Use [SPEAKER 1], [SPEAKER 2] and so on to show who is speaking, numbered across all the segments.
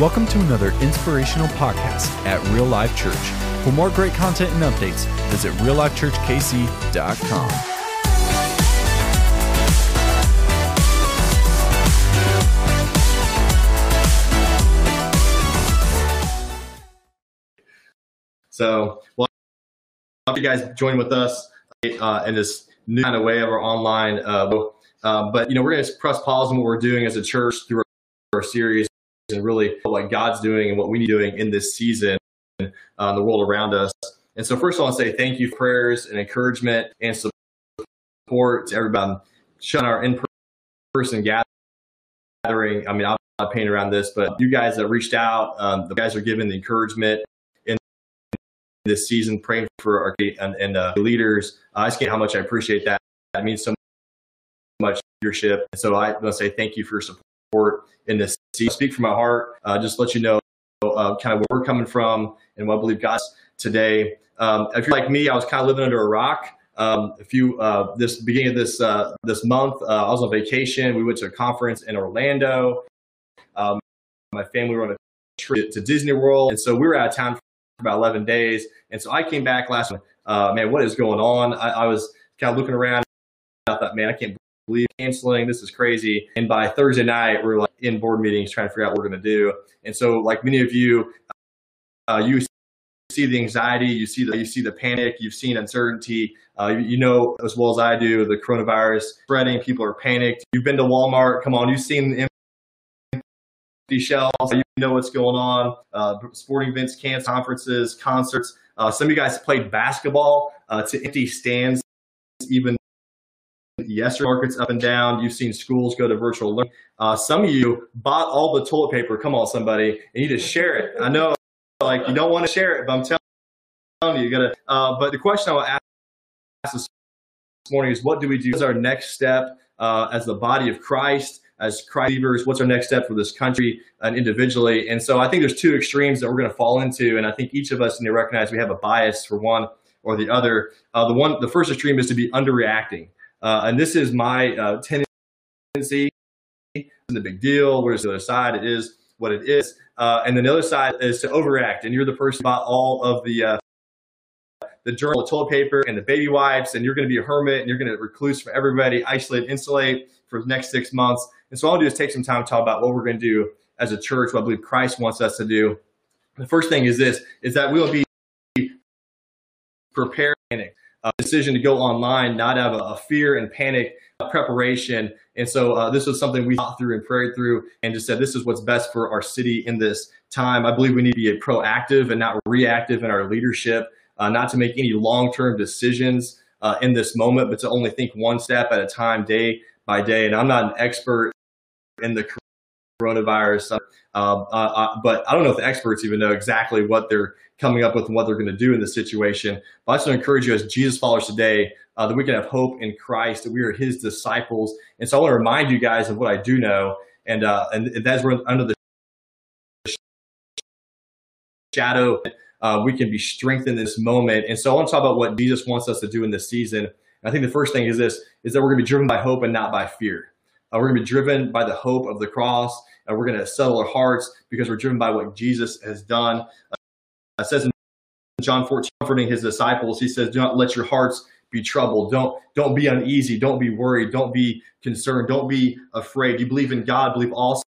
[SPEAKER 1] Welcome to another inspirational podcast at Real Life Church. For more great content and updates, visit reallifechurchkc.com.
[SPEAKER 2] So, well, hope you guys join with us uh, in this new kind of way of our online. Uh, uh, but you know, we're going to press pause on what we're doing as a church through our series and really what God's doing and what we need doing in this season, uh, in the world around us. And so, first, I want to say thank you for prayers and encouragement and support to everybody. Showing our in-person gathering. I mean, I'm not painting around this, but you guys that reached out, um, the guys are giving the encouragement in this season, praying for our and, and uh, leaders. Uh, I just can't how much I appreciate that. That means so much leadership. And so I want to say thank you for your support in this. Speak from my heart. Uh, just let you know uh, kind of where we're coming from and what I believe God's today. Um, if you're like me, I was kind of living under a rock. Um, a few uh, this beginning of this uh, this month, uh, I was on vacation. We went to a conference in Orlando. Um, my family were on a trip to Disney World, and so we were out of town for about 11 days. And so I came back last week. Uh, man, what is going on? I, I was kind of looking around. I thought, man, I can't canceling. This is crazy. And by Thursday night, we are like in board meetings trying to figure out what we're going to do. And so, like many of you, uh, you see the anxiety, you see the you see the panic, you've seen uncertainty. Uh, you, you, know as well as I do the coronavirus spreading. People are panicked. You've been to Walmart. Come on, you've seen the empty shelves. You know what's going on. Uh, sporting events, camps, conferences, concerts. Uh, some of you guys played basketball uh, to empty stands, even yesterday markets up and down. You've seen schools go to virtual learning. Uh, some of you bought all the toilet paper. Come on, somebody, and you just share it. I know, like you don't want to share it, but I'm telling you, you gotta. Uh, but the question I will ask this morning is, what do we do as our next step uh, as the body of Christ? As Christ believers, what's our next step for this country and individually? And so I think there's two extremes that we're going to fall into, and I think each of us need to recognize we have a bias for one or the other. Uh, the one, the first extreme is to be underreacting. Uh, and this is my uh, tendency. It's big deal. Where's the other side? It is what it is. Uh, and then the other side is to overact. And you're the person about all of the uh, the journal, the toilet paper, and the baby wipes, and you're going to be a hermit, and you're going to recluse from everybody, isolate, insulate for the next six months. And so I'll do is take some time to talk about what we're going to do as a church, what I believe Christ wants us to do. The first thing is this: is that we'll be prepared uh, decision to go online, not have a, a fear and panic preparation. And so uh, this was something we thought through and prayed through and just said, this is what's best for our city in this time. I believe we need to be proactive and not reactive in our leadership, uh, not to make any long-term decisions uh, in this moment, but to only think one step at a time, day by day. And I'm not an expert in the coronavirus. Uh, uh, uh, but I don't know if the experts even know exactly what they're coming up with and what they're going to do in this situation. But I just want to encourage you as Jesus followers today uh, that we can have hope in Christ, that we are his disciples. And so I want to remind you guys of what I do know. And, uh, and that's we're under the shadow, uh, we can be strengthened in this moment. And so I want to talk about what Jesus wants us to do in this season. And I think the first thing is this, is that we're going to be driven by hope and not by fear. Uh, we're going to be driven by the hope of the cross, and we're going to settle our hearts because we're driven by what Jesus has done. Uh, it says in John 14, comforting his disciples, he says, "Do not let your hearts be troubled. Don't don't be uneasy. Don't be worried. Don't be concerned. Don't be afraid. You believe in God. Believe also."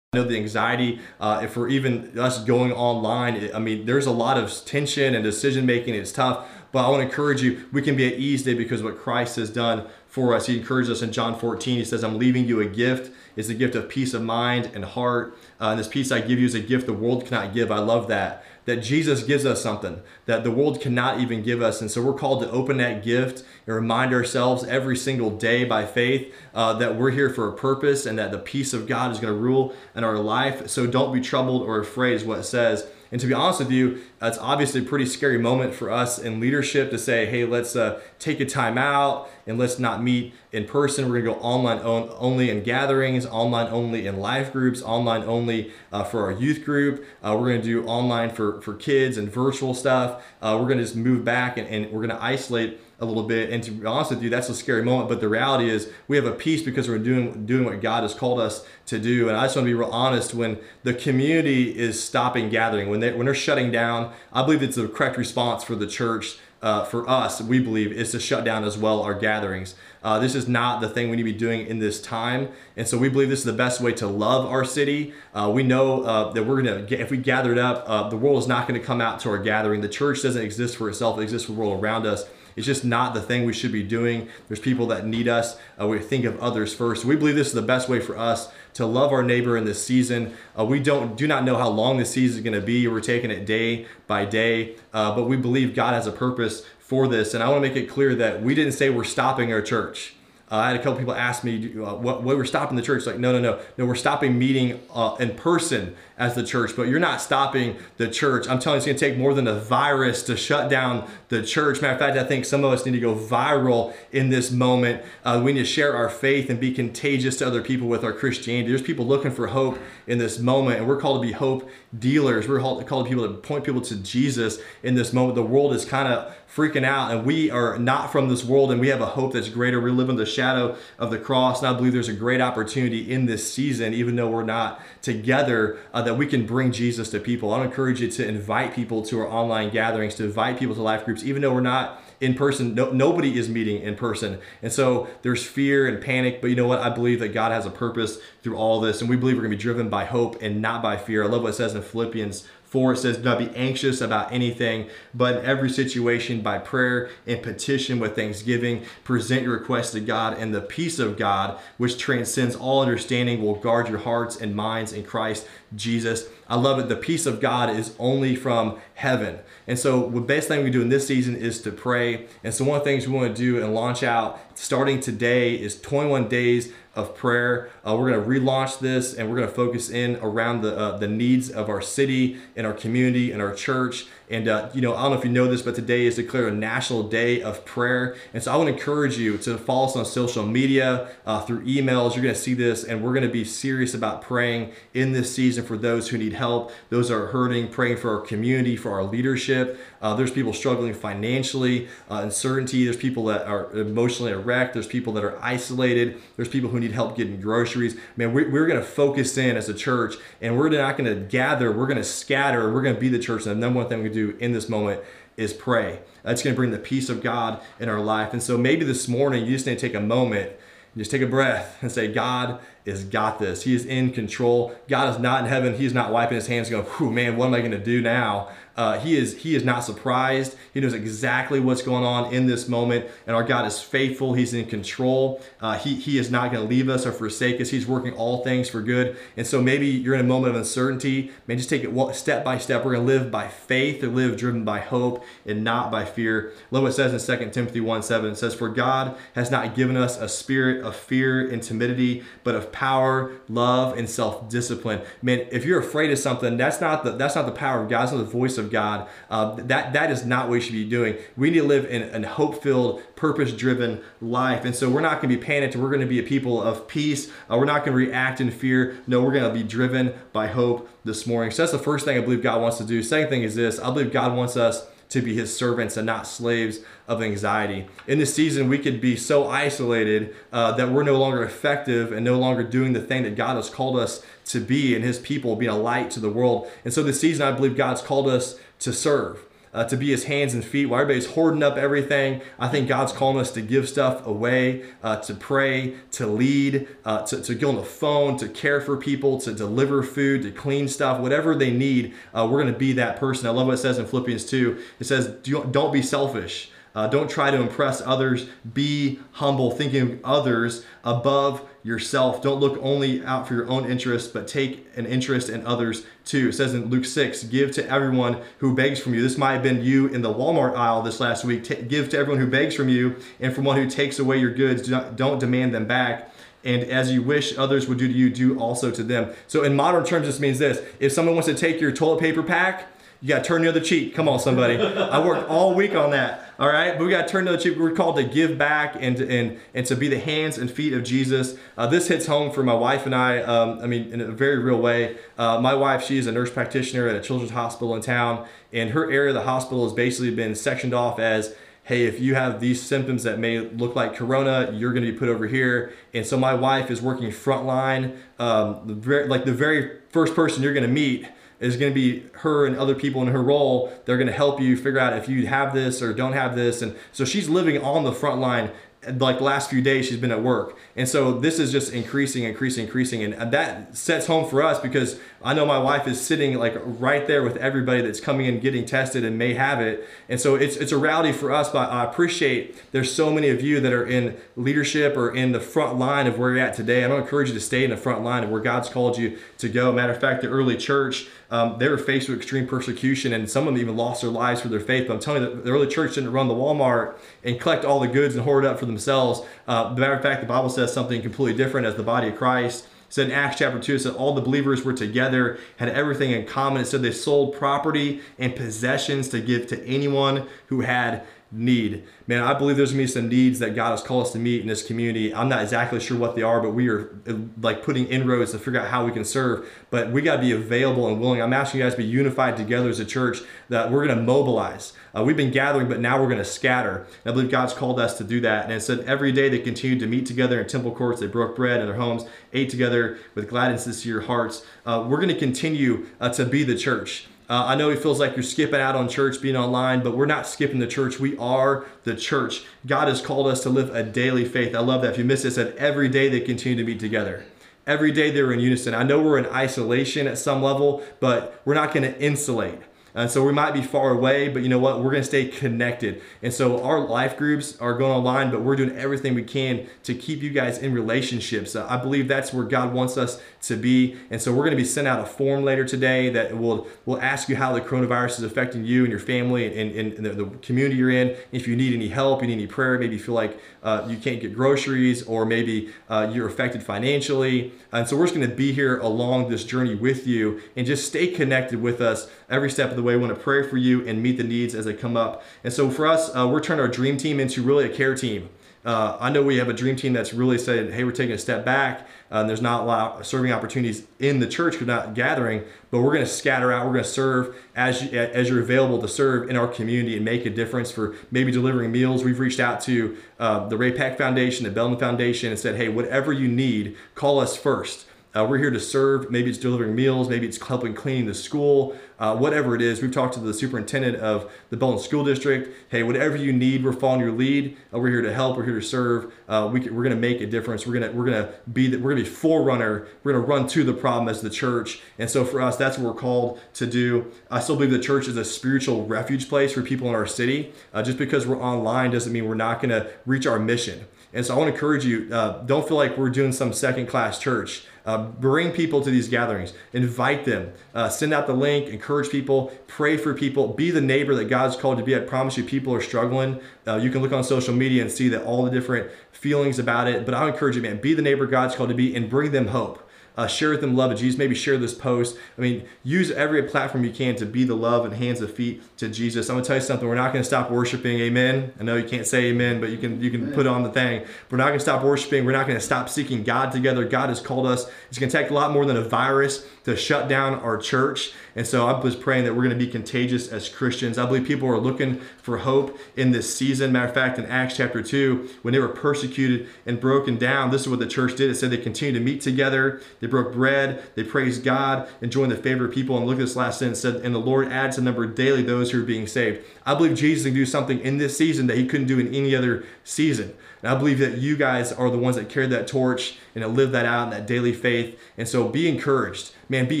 [SPEAKER 2] I know the anxiety uh, if we're even us going online i mean there's a lot of tension and decision making it's tough but i want to encourage you we can be at ease today because what christ has done for us. He encourages us in John 14. He says, I'm leaving you a gift. It's a gift of peace of mind and heart. Uh, and this peace I give you is a gift the world cannot give. I love that. That Jesus gives us something that the world cannot even give us. And so we're called to open that gift and remind ourselves every single day by faith uh, that we're here for a purpose and that the peace of God is going to rule in our life. So don't be troubled or afraid, is what it says. And to be honest with you, it's obviously a pretty scary moment for us in leadership to say, hey, let's uh, take a time out and let's not meet in person. We're gonna go online only in gatherings, online only in life groups, online only uh, for our youth group. Uh, we're gonna do online for, for kids and virtual stuff. Uh, we're gonna just move back and, and we're gonna isolate a little bit. And to be honest with you, that's a scary moment. But the reality is, we have a peace because we're doing doing what God has called us to do. And I just want to be real honest. When the community is stopping gathering, when they when they're shutting down, I believe it's the correct response for the church. Uh, for us, we believe, is to shut down as well our gatherings. Uh, this is not the thing we need to be doing in this time. And so we believe this is the best way to love our city. Uh, we know uh, that we're going to, if we gathered up, uh, the world is not going to come out to our gathering. The church doesn't exist for itself, it exists for the world around us. It's just not the thing we should be doing. There's people that need us. Uh, we think of others first. We believe this is the best way for us to love our neighbor in this season. Uh, we don't do not know how long this season is going to be. We're taking it day by day, uh, but we believe God has a purpose for this. And I want to make it clear that we didn't say we're stopping our church. Uh, I had a couple people ask me uh, what, we're stopping the church. Like, no, no, no, no. We're stopping meeting uh, in person as the church, but you're not stopping the church. I'm telling you, it's going to take more than a virus to shut down the church. Matter of fact, I think some of us need to go viral in this moment. Uh, we need to share our faith and be contagious to other people with our Christianity. There's people looking for hope in this moment, and we're called to be hope dealers. We're called to people to point people to Jesus in this moment. The world is kind of freaking out, and we are not from this world, and we have a hope that's greater. We live in the shadow of the cross, and I believe there's a great opportunity in this season, even though we're not together, uh, that we can bring Jesus to people. I encourage you to invite people to our online gatherings, to invite people to life groups, even though we're not in person. No, nobody is meeting in person. And so there's fear and panic. But you know what? I believe that God has a purpose through all this. And we believe we're going to be driven by hope and not by fear. I love what it says in Philippians 4 it says, Do not be anxious about anything, but in every situation, by prayer and petition with thanksgiving, present your requests to God, and the peace of God, which transcends all understanding, will guard your hearts and minds in Christ Jesus. I love it. The peace of God is only from heaven. And so the best thing we do in this season is to pray. And so one of the things we want to do and launch out starting today is 21 days of prayer. Uh, we're going to relaunch this and we're going to focus in around the, uh, the needs of our city and our community and our church. And, uh, you know, I don't know if you know this, but today is declared a national day of prayer. And so I would encourage you to follow us on social media, uh, through emails. You're going to see this, and we're going to be serious about praying in this season for those who need help, those are hurting, praying for our community, for our leadership. Uh, there's people struggling financially, uh, uncertainty. There's people that are emotionally wrecked. There's people that are isolated. There's people who need help getting groceries. Man, we're, we're going to focus in as a church, and we're not going to gather. We're going to scatter. We're going to be the church. And the number one thing we do in this moment is pray. That's going to bring the peace of God in our life. And so maybe this morning you just need to take a moment just take a breath and say, God has got this. He is in control. God is not in heaven. He is not wiping his hands going, whew, man, what am I going to do now? Uh, he is he is not surprised. He knows exactly what's going on in this moment, and our God is faithful. He's in control. Uh, he he is not going to leave us or forsake us. He's working all things for good. And so maybe you're in a moment of uncertainty. Maybe just take it one, step by step. We're going to live by faith, or live driven by hope, and not by fear. Look what it says in 2 Timothy 1 7. It says, "For God has not given us a spirit of fear and timidity, but of power, love, and self discipline." Man, if you're afraid of something, that's not the that's not the power of God. It's not the voice of God. Uh, that that is not what you should be doing. We need to live in a hope-filled, purpose-driven life, and so we're not going to be panicked. We're going to be a people of peace. Uh, we're not going to react in fear. No, we're going to be driven by hope this morning. So that's the first thing I believe God wants to do. Second thing is this: I believe God wants us to be his servants and not slaves of anxiety. In this season, we could be so isolated uh, that we're no longer effective and no longer doing the thing that God has called us to be and his people, being a light to the world. And so this season, I believe God's called us to serve. Uh, to be his hands and feet while everybody's hoarding up everything. I think God's calling us to give stuff away, uh, to pray, to lead, uh, to, to go on the phone, to care for people, to deliver food, to clean stuff, whatever they need. Uh, we're going to be that person. I love what it says in Philippians 2. It says, Don't be selfish. Uh, don't try to impress others. Be humble, thinking of others above yourself. Don't look only out for your own interests, but take an interest in others too. It says in Luke 6, give to everyone who begs from you. This might have been you in the Walmart aisle this last week. T- give to everyone who begs from you, and from one who takes away your goods, do not, don't demand them back and as you wish others would do to you, do also to them. So, in modern terms, this means this if someone wants to take your toilet paper pack, you got to turn the other cheek. Come on, somebody. I worked all week on that. All right, but we got turned to turn the cheek. We're called to give back and to, and and to be the hands and feet of Jesus. Uh, this hits home for my wife and I. Um, I mean, in a very real way. Uh, my wife, she is a nurse practitioner at a children's hospital in town, and her area of the hospital has basically been sectioned off as hey, if you have these symptoms that may look like corona, you're going to be put over here. And so my wife is working frontline. Um, like the very first person you're going to meet is going to be her and other people in her role. They're going to help you figure out if you have this or don't have this. And so she's living on the front line like the last few days she's been at work and so this is just increasing increasing increasing and that sets home for us because i know my wife is sitting like right there with everybody that's coming in getting tested and may have it and so it's it's a reality for us but i appreciate there's so many of you that are in leadership or in the front line of where you're at today i don't encourage you to stay in the front line of where god's called you to go matter of fact the early church um, they were faced with extreme persecution and some of them even lost their lives for their faith but i'm telling you the early church didn't run the walmart and collect all the goods and hoard it up for themselves. Uh, matter of fact, the Bible says something completely different as the body of Christ. It said in Acts chapter 2, it said all the believers were together, had everything in common. It said they sold property and possessions to give to anyone who had need. Man, I believe there's gonna be some needs that God has called us to meet in this community. I'm not exactly sure what they are, but we are uh, like putting inroads to figure out how we can serve. But we gotta be available and willing. I'm asking you guys to be unified together as a church that we're gonna mobilize. Uh, we've been gathering, but now we're gonna scatter. And I believe God's called us to do that. And it said every day they continued to meet together in temple courts. They broke bread in their homes, ate together with gladness to your hearts. Uh, we're gonna continue uh, to be the church. Uh, I know it feels like you're skipping out on church being online, but we're not skipping the church. We are the church. God has called us to live a daily faith. I love that. If you miss it said every day they continue to meet together. Every day they're in unison. I know we're in isolation at some level, but we're not going to insulate. And so we might be far away, but you know what? We're going to stay connected. And so our life groups are going online, but we're doing everything we can to keep you guys in relationships. Uh, I believe that's where God wants us to be. And so we're going to be sent out a form later today that will will ask you how the coronavirus is affecting you and your family and, and, and the, the, community you're in. If you need any help, you need any prayer, maybe you feel like uh, you can't get groceries or maybe uh, you're affected financially. And so we're just going to be here along this journey with you and just stay connected with us every step of the way. We want to pray for you and meet the needs as they come up. And so for us, uh, we're turning our dream team into really a care team. Uh, I know we have a dream team that's really said, hey, we're taking a step back. Uh, there's not a lot of serving opportunities in the church, we're not gathering, but we're going to scatter out. We're going to serve as, you, as you're available to serve in our community and make a difference for maybe delivering meals. We've reached out to uh, the Ray-Pec Foundation, the Belton Foundation, and said, hey, whatever you need, call us first. Uh, we're here to serve. Maybe it's delivering meals. Maybe it's helping cleaning the school. Uh, whatever it is, we've talked to the superintendent of the Belton School District. Hey, whatever you need, we're following your lead. Uh, we're here to help. We're here to serve. Uh, we, are going to make a difference. We're going to we're going to be the, we're going to be forerunner. We're going to run to the problem as the church. And so for us, that's what we're called to do. I still believe the church is a spiritual refuge place for people in our city. Uh, just because we're online doesn't mean we're not going to reach our mission. And so I want to encourage you, uh, don't feel like we're doing some second class church. Uh, bring people to these gatherings, invite them, uh, send out the link, encourage people, pray for people, be the neighbor that God's called to be. I promise you, people are struggling. Uh, you can look on social media and see that all the different feelings about it. But I encourage you, man, be the neighbor God's called to be and bring them hope uh, share with them love of Jesus. Maybe share this post. I mean, use every platform you can to be the love and hands and feet to Jesus. I'm gonna tell you something. We're not gonna stop worshiping. Amen. I know you can't say amen, but you can you can put on the thing. We're not gonna stop worshiping. We're not gonna stop seeking God together. God has called us. It's gonna take a lot more than a virus to shut down our church. And so I was praying that we're going to be contagious as Christians. I believe people are looking for hope in this season. Matter of fact, in Acts chapter 2, when they were persecuted and broken down, this is what the church did. It said they continued to meet together, they broke bread, they praised God, enjoying the favor of people. And look at this last sentence said, and the Lord adds the number daily those who are being saved. I believe Jesus can do something in this season that he couldn't do in any other season. And I believe that you guys are the ones that carry that torch and live that out in that daily faith. And so be encouraged. Man, be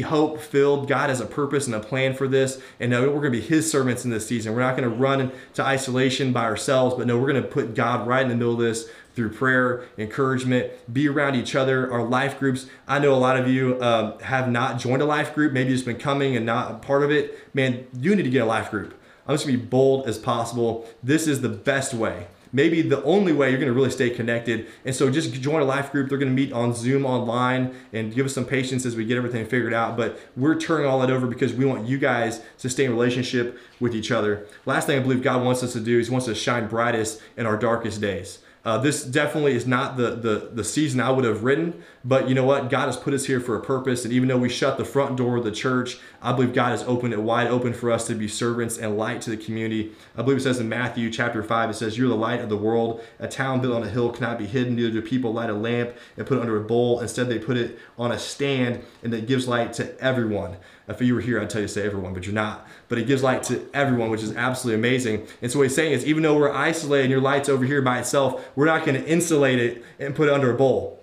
[SPEAKER 2] hope filled. God has a purpose and a plan for this. And no, we're going to be his servants in this season. We're not going to run to isolation by ourselves, but no, we're going to put God right in the middle of this through prayer, encouragement, be around each other. Our life groups, I know a lot of you um, have not joined a life group, maybe just been coming and not part of it. Man, you need to get a life group. I'm just gonna be bold as possible. This is the best way maybe the only way you're going to really stay connected. And so just join a life group. They're going to meet on Zoom online and give us some patience as we get everything figured out. But we're turning all that over because we want you guys to stay in relationship with each other. Last thing I believe God wants us to do is He wants us to shine brightest in our darkest days. Uh, this definitely is not the, the the season I would have written, but you know what? God has put us here for a purpose, and even though we shut the front door of the church, I believe God has opened it wide open for us to be servants and light to the community. I believe it says in Matthew chapter five, it says, "You're the light of the world. A town built on a hill cannot be hidden. Neither do people light a lamp and put it under a bowl. Instead, they put it on a stand, and it gives light to everyone." If you were here, I'd tell you to say everyone, but you're not. But it gives light to everyone, which is absolutely amazing. And so what he's saying is, even though we're isolated and your light's over here by itself, we're not going to insulate it and put it under a bowl.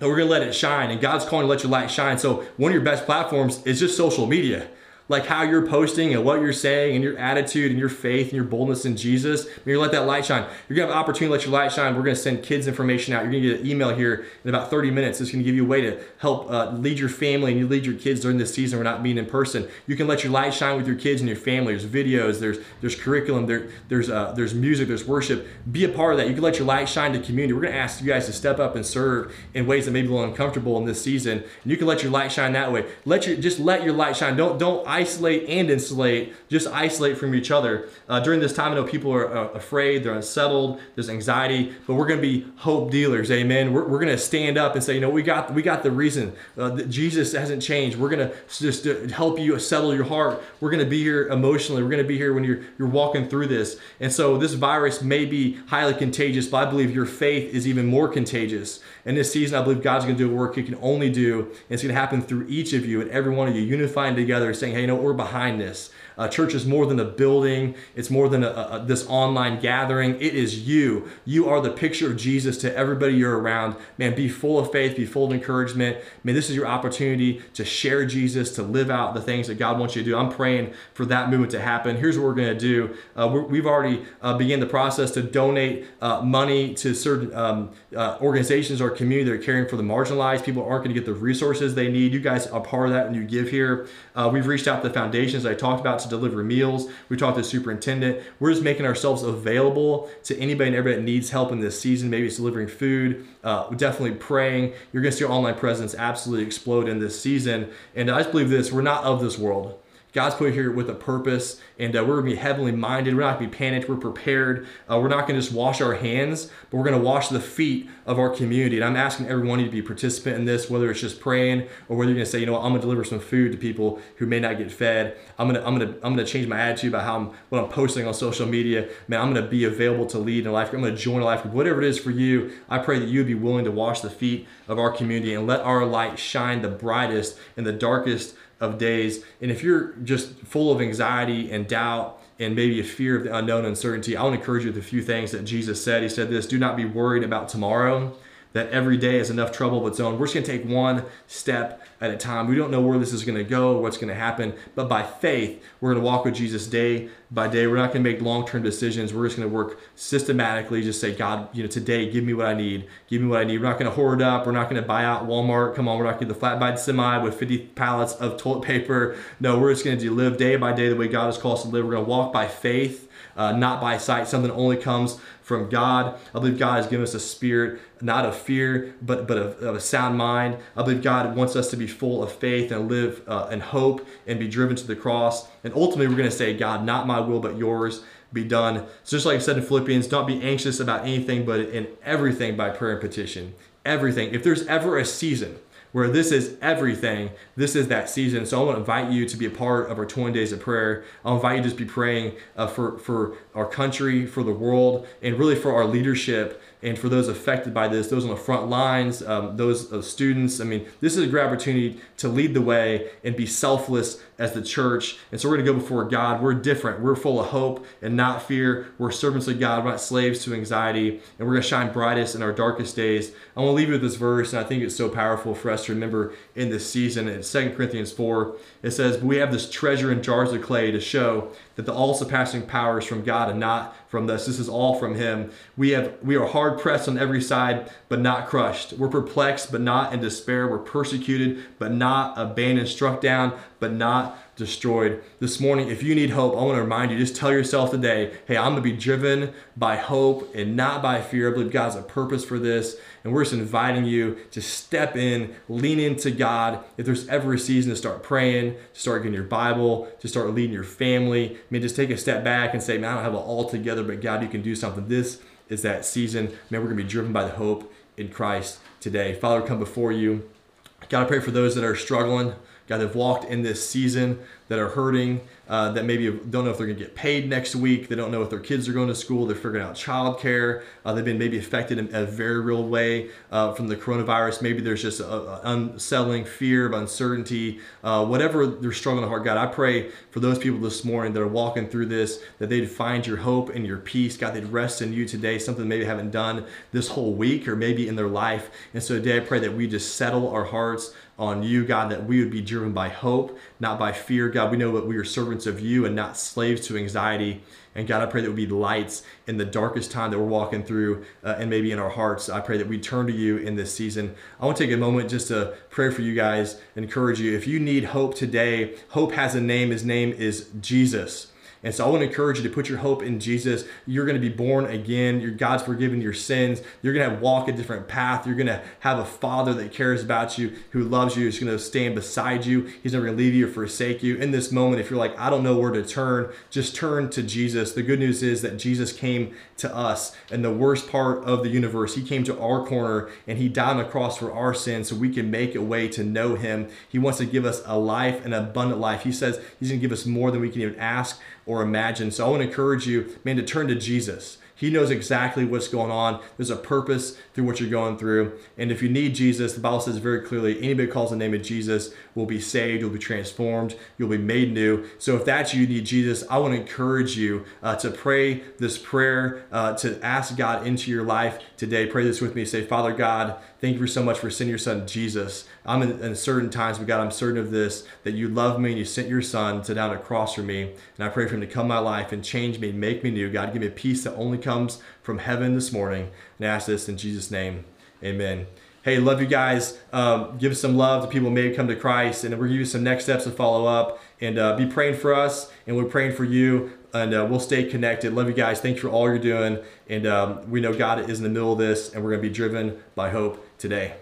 [SPEAKER 2] No, we're going to let it shine. And God's calling to let your light shine. So one of your best platforms is just social media like how you're posting and what you're saying and your attitude and your faith and your boldness in Jesus. You're let that light shine. You're gonna have an opportunity to let your light shine. We're gonna send kids information out. You're gonna get an email here in about 30 minutes. It's gonna give you a way to help uh, lead your family and you lead your kids during this season. We're not meeting in person. You can let your light shine with your kids and your family. There's videos. There's there's curriculum. There there's uh, there's music. There's worship. Be a part of that. You can let your light shine to community. We're gonna ask you guys to step up and serve in ways that may be a little uncomfortable in this season. And you can let your light shine that way. Let your just let your light shine. Don't don't isolate and insulate, just isolate from each other. Uh, during this time, I know people are uh, afraid, they're unsettled, there's anxiety, but we're going to be hope dealers, amen. We're, we're going to stand up and say, you know, we got we got the reason. Uh, Jesus hasn't changed. We're going to just uh, help you settle your heart. We're going to be here emotionally. We're going to be here when you're you're walking through this. And so this virus may be highly contagious, but I believe your faith is even more contagious. And this season, I believe God's going to do a work He can only do, and it's going to happen through each of you and every one of you unifying together, saying, hey, you know, we're behind this Uh, church is more than a building. It's more than a, a, this online gathering. It is you. You are the picture of Jesus to everybody you're around. Man, be full of faith, be full of encouragement. Man, this is your opportunity to share Jesus, to live out the things that God wants you to do. I'm praying for that movement to happen. Here's what we're going to do. Uh, we have already uh, began the process to donate uh, money to certain um, uh, organizations or community that are caring for the marginalized. People aren't going to get the resources they need. You guys are part of that when you give here. Uh, we've reached out to the foundations I talked about to deliver meals. We talked to the superintendent. We're just making ourselves available to anybody and everybody that needs help in this season. Maybe it's delivering food. Uh, definitely praying. You're going to see our online presence absolutely explode in this season. And I just believe this: we're not of this world. God's put here with a purpose, and uh, we're gonna be heavenly minded. We're not gonna be panicked. We're prepared. Uh, we're not gonna just wash our hands, but we're gonna wash the feet of our community. And I'm asking every one of you to be a participant in this, whether it's just praying or whether you're gonna say, you know, what, I'm gonna deliver some food to people who may not get fed. I'm gonna, I'm gonna, I'm gonna change my attitude about how I'm, what I'm posting on social media. Man, I'm gonna be available to lead in a life. I'm gonna join a life group, whatever it is for you. I pray that you would be willing to wash the feet of our community and let our light shine the brightest in the darkest of days. And if you're just full of anxiety and doubt and maybe a fear of the unknown uncertainty, I want to encourage you with a few things that Jesus said. He said this do not be worried about tomorrow that every day is enough trouble of its own. We're just going to take one step at a time. We don't know where this is going to go, what's going to happen, but by faith, we're going to walk with Jesus day by day. We're not going to make long-term decisions. We're just going to work systematically. Just say, God, you know, today, give me what I need. Give me what I need. We're not going to hoard up. We're not going to buy out Walmart. Come on, we're not going to the flatbed semi with 50 pallets of toilet paper. No, we're just going to live day by day the way God has called us to live. We're going to walk by faith uh, not by sight, something only comes from God. I believe God has given us a spirit, not of fear, but, but of, of a sound mind. I believe God wants us to be full of faith and live uh, in hope and be driven to the cross. And ultimately, we're going to say, God, not my will, but yours be done. So just like I said in Philippians, don't be anxious about anything, but in everything by prayer and petition. Everything. If there's ever a season where this is everything. This is that season. So I want to invite you to be a part of our 20 days of prayer. I'll invite you to just be praying uh, for, for our country, for the world, and really for our leadership and for those affected by this, those on the front lines, um, those uh, students. I mean, this is a great opportunity to lead the way and be selfless as the church. And so we're going to go before God. We're different. We're full of hope and not fear. We're servants of God. We're not slaves to anxiety. And we're going to shine brightest in our darkest days. I want to leave you with this verse, and I think it's so powerful for us to remember in this season. In 2 Corinthians 4, it says, But we have this treasure in jars of clay to show that the all surpassing power is from God and not from this. This is all from Him. We have we are hard pressed on every side, but not crushed. We're perplexed, but not in despair. We're persecuted, but not abandoned, struck down, but not destroyed. This morning, if you need hope, I want to remind you just tell yourself today, hey, I'm going to be driven by hope and not by fear. I believe God's a purpose for this. And we're just inviting you to step in, lean into God. If there's ever a season to start praying, to start getting your Bible, to start leading your family, I mean, just take a step back and say, man, I don't have it all together, but God, you can do something. This is that season. Man, we're going to be driven by the hope in Christ today. Father, come before you. God, I pray for those that are struggling, God, that have walked in this season, that are hurting, uh, that maybe don't know if they're going to get paid next week. They don't know if their kids are going to school. They're figuring out childcare. Uh, they've been maybe affected in a very real way uh, from the coronavirus. Maybe there's just an unsettling fear of uncertainty. Uh, whatever they're struggling hard, God, I pray for those people this morning that are walking through this, that they'd find your hope and your peace. God, they'd rest in you today, something maybe haven't done this whole week or maybe in their life. And so today I pray that we just settle our hearts on you, God, that we would be driven by hope, not by fear. God, we know that we are servants of you and not slaves to anxiety. And God, I pray that we be lights in the darkest time that we're walking through uh, and maybe in our hearts. I pray that we turn to you in this season. I want to take a moment just to pray for you guys, encourage you. If you need hope today, hope has a name. His name is Jesus. And so I want to encourage you to put your hope in Jesus. You're going to be born again. Your God's forgiven your sins. You're going to walk a different path. You're going to have a father that cares about you, who loves you, who's going to stand beside you. He's never going to leave you or forsake you. In this moment, if you're like, I don't know where to turn, just turn to Jesus. The good news is that Jesus came to us in the worst part of the universe. He came to our corner and he died on the cross for our sins so we can make a way to know him. He wants to give us a life, an abundant life. He says he's going to give us more than we can even ask or imagine. So I want to encourage you, man, to turn to Jesus. He knows exactly what's going on. There's a purpose through what you're going through. And if you need Jesus, the Bible says very clearly anybody calls the name of Jesus will be saved, you'll be transformed, you'll be made new. So if that's you, you need Jesus, I want to encourage you uh, to pray this prayer, uh, to ask God into your life today. Pray this with me. Say, Father God, thank you so much for sending your son Jesus. I'm in, in certain times, but God, I'm certain of this, that you love me and you sent your son to down a cross for me. And I pray for him to come my life and change me and make me new. God, give me a peace that only comes from heaven this morning. And I ask this in Jesus' name. Amen. Hey, love you guys. Um, give some love to people who may come to Christ, and we're give you some next steps to follow up. And uh, be praying for us, and we're praying for you, and uh, we'll stay connected. Love you guys. Thanks for all you're doing, and um, we know God is in the middle of this, and we're gonna be driven by hope today.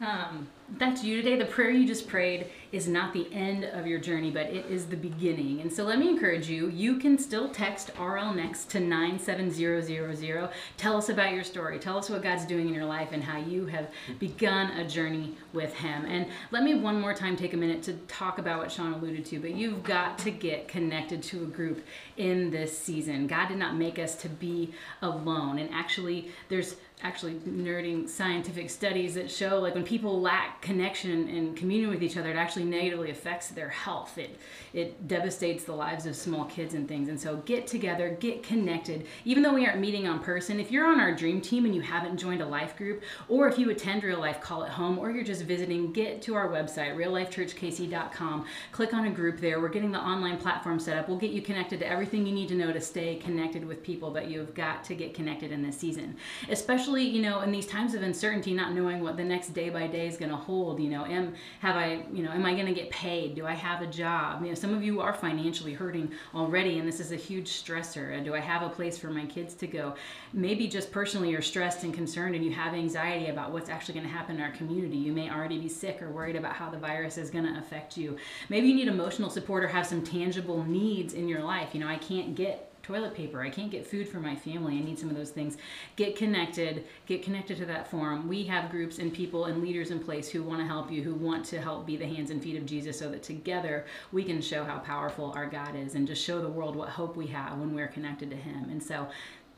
[SPEAKER 3] Um, that's you today. The prayer you just prayed is not the end of your journey, but it is the beginning. And so let me encourage you, you can still text RL next to 97000. Tell us about your story. Tell us what God's doing in your life and how you have begun a journey with Him. And let me one more time take a minute to talk about what Sean alluded to, but you've got to get connected to a group in this season. God did not make us to be alone. And actually, there's actually nerding scientific studies that show like when people lack connection and communion with each other it actually negatively affects their health. It it devastates the lives of small kids and things. And so get together get connected. Even though we aren't meeting on person if you're on our dream team and you haven't joined a life group or if you attend real life call at home or you're just visiting get to our website reallifechurchkc.com click on a group there. We're getting the online platform set up. We'll get you connected to everything you need to know to stay connected with people but you've got to get connected in this season. Especially especially you know in these times of uncertainty not knowing what the next day by day is going to hold you know am have i you know am i going to get paid? Do i have a job? You know some of you are financially hurting already and this is a huge stressor. And do i have a place for my kids to go? Maybe just personally you're stressed and concerned and you have anxiety about what's actually going to happen in our community. You may already be sick or worried about how the virus is going to affect you. Maybe you need emotional support or have some tangible needs in your life. You know i can't get toilet paper. I can't get food for my family. I need some of those things. Get connected. Get connected to that forum. We have groups and people and leaders in place who want to help you, who want to help be the hands and feet of Jesus so that together we can show how powerful our God is and just show the world what hope we have when we're connected to Him. And so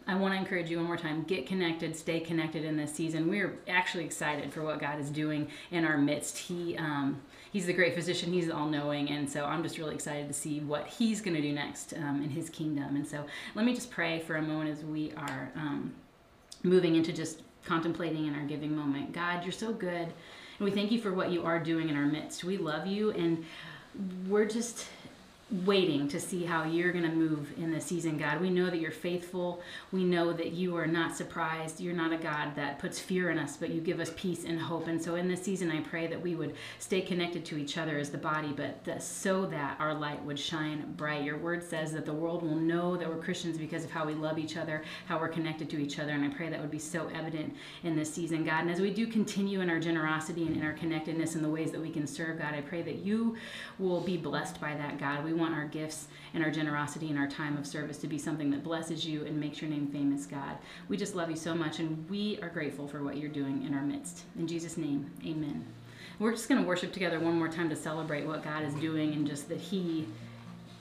[SPEAKER 3] I want to encourage you one more time get connected, stay connected in this season. We're actually excited for what God is doing in our midst. He, um, he's the great physician, he's all knowing, and so I'm just really excited to see what he's going to do next um, in his kingdom. And so let me just pray for a moment as we are um, moving into just contemplating in our giving moment. God, you're so good, and we thank you for what you are doing in our midst. We love you, and we're just waiting to see how you're going to move in this season, God. We know that you're faithful. We know that you are not surprised. You're not a God that puts fear in us, but you give us peace and hope. And so in this season, I pray that we would stay connected to each other as the body, but that, so that our light would shine bright. Your word says that the world will know that we're Christians because of how we love each other, how we're connected to each other. And I pray that would be so evident in this season, God. And as we do continue in our generosity and in our connectedness in the ways that we can serve, God, I pray that you will be blessed by that, God. We want our gifts and our generosity and our time of service to be something that blesses you and makes your name famous, God. We just love you so much, and we are grateful for what you're doing in our midst. In Jesus' name, amen. We're just going to worship together one more time to celebrate what God is doing and just that He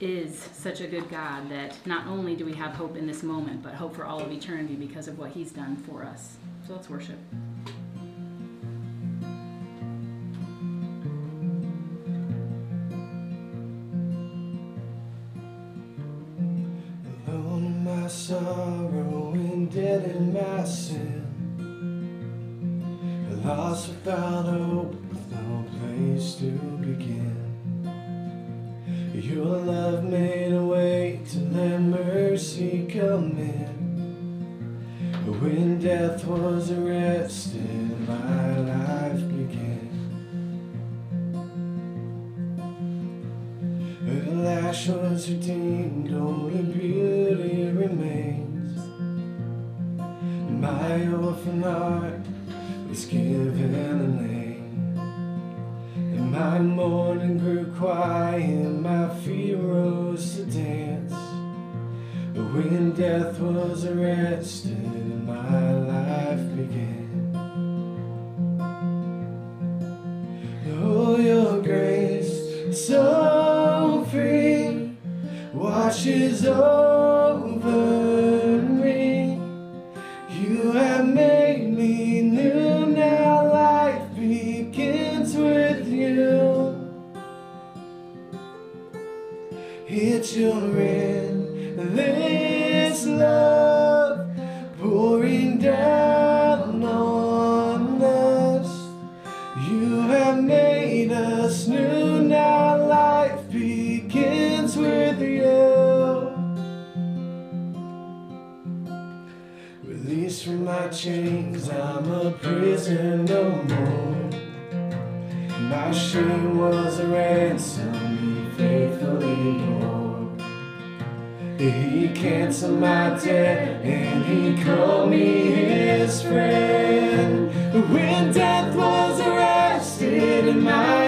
[SPEAKER 3] is such a good God that not only do we have hope in this moment, but hope for all of eternity because of what He's done for us. So let's worship.
[SPEAKER 4] Sin. Lost without hope, with no place to begin. Your love made a way to let mercy come in. When death was arrested, my life began. Her lash was redeemed, only beauty remains. My orphan heart was given a name. And my mourning grew quiet, my feet rose to dance. But when death was arrested, my life began. Oh, your grace, so free, washes over chains, I'm a prisoner no more. My shame was a ransom he faithfully bore. He canceled my debt and he called me his friend. When death was arrested and my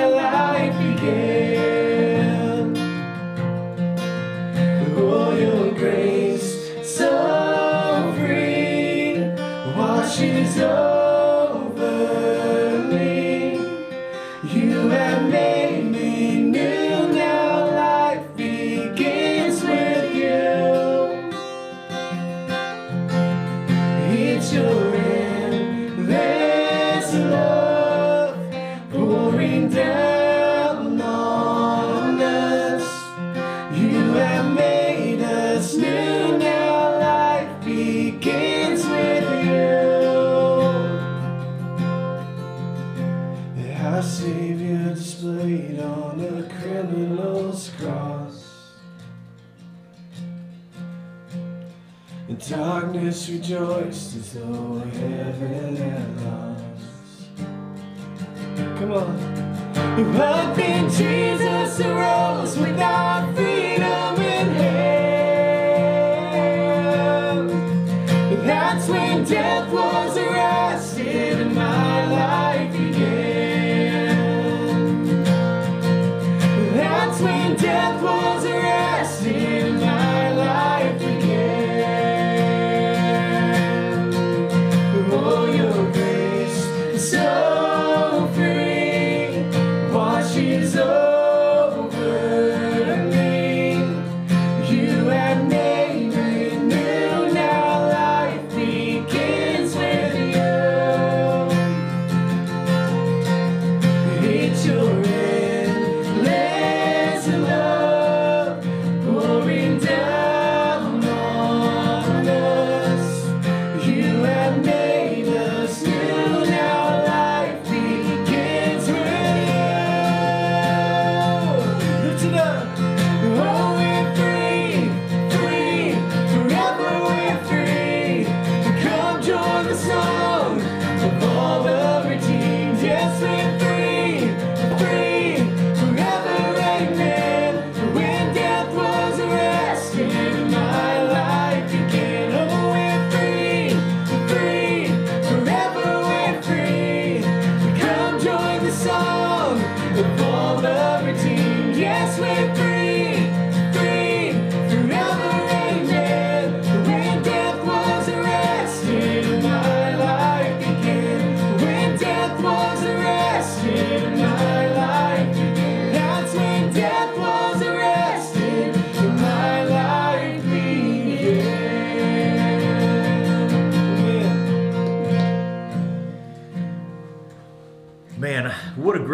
[SPEAKER 4] rejoiced as though heaven had lost. Come on.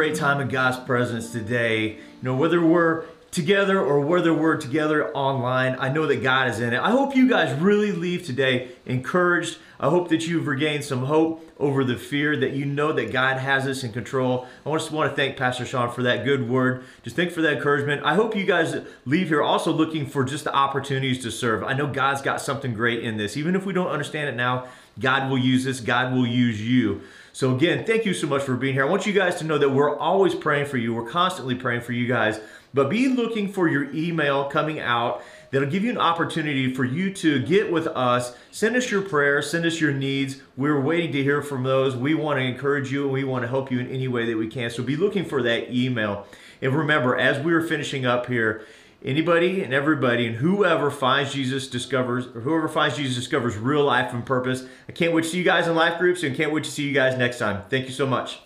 [SPEAKER 5] Great time in God's presence today. You know, whether we're together or whether we're together online, I know that God is in it. I hope you guys really leave today encouraged. I hope that you've regained some hope over the fear that you know that God has us in control. I just want to thank Pastor Sean for that good word. Just thank for that encouragement. I hope you guys leave here also looking for just the opportunities to serve. I know God's got something great in this. Even if we don't understand it now, God will use this. God will use you. So again, thank you so much for being here. I want you guys to know that we're always praying for you. We're constantly praying for you guys. But be looking for your email coming out that'll give you an opportunity for you to get with us. Send us your prayers, send us your needs. We're waiting to hear from those. We want to encourage you and we want to help you in any way that we can. So be looking for that email. And remember, as we are finishing up here, anybody and everybody and whoever finds Jesus discovers, or whoever finds Jesus discovers real life and purpose. I can't wait to see you guys in life groups and can't wait to see you guys next time. Thank you so much.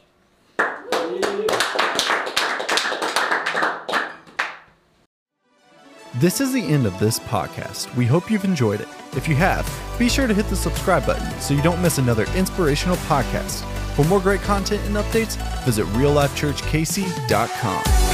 [SPEAKER 1] This is the end of this podcast. We hope you've enjoyed it. If you have, be sure to hit the subscribe button so you don't miss another inspirational podcast. For more great content and updates, visit reallifechurchkc.com.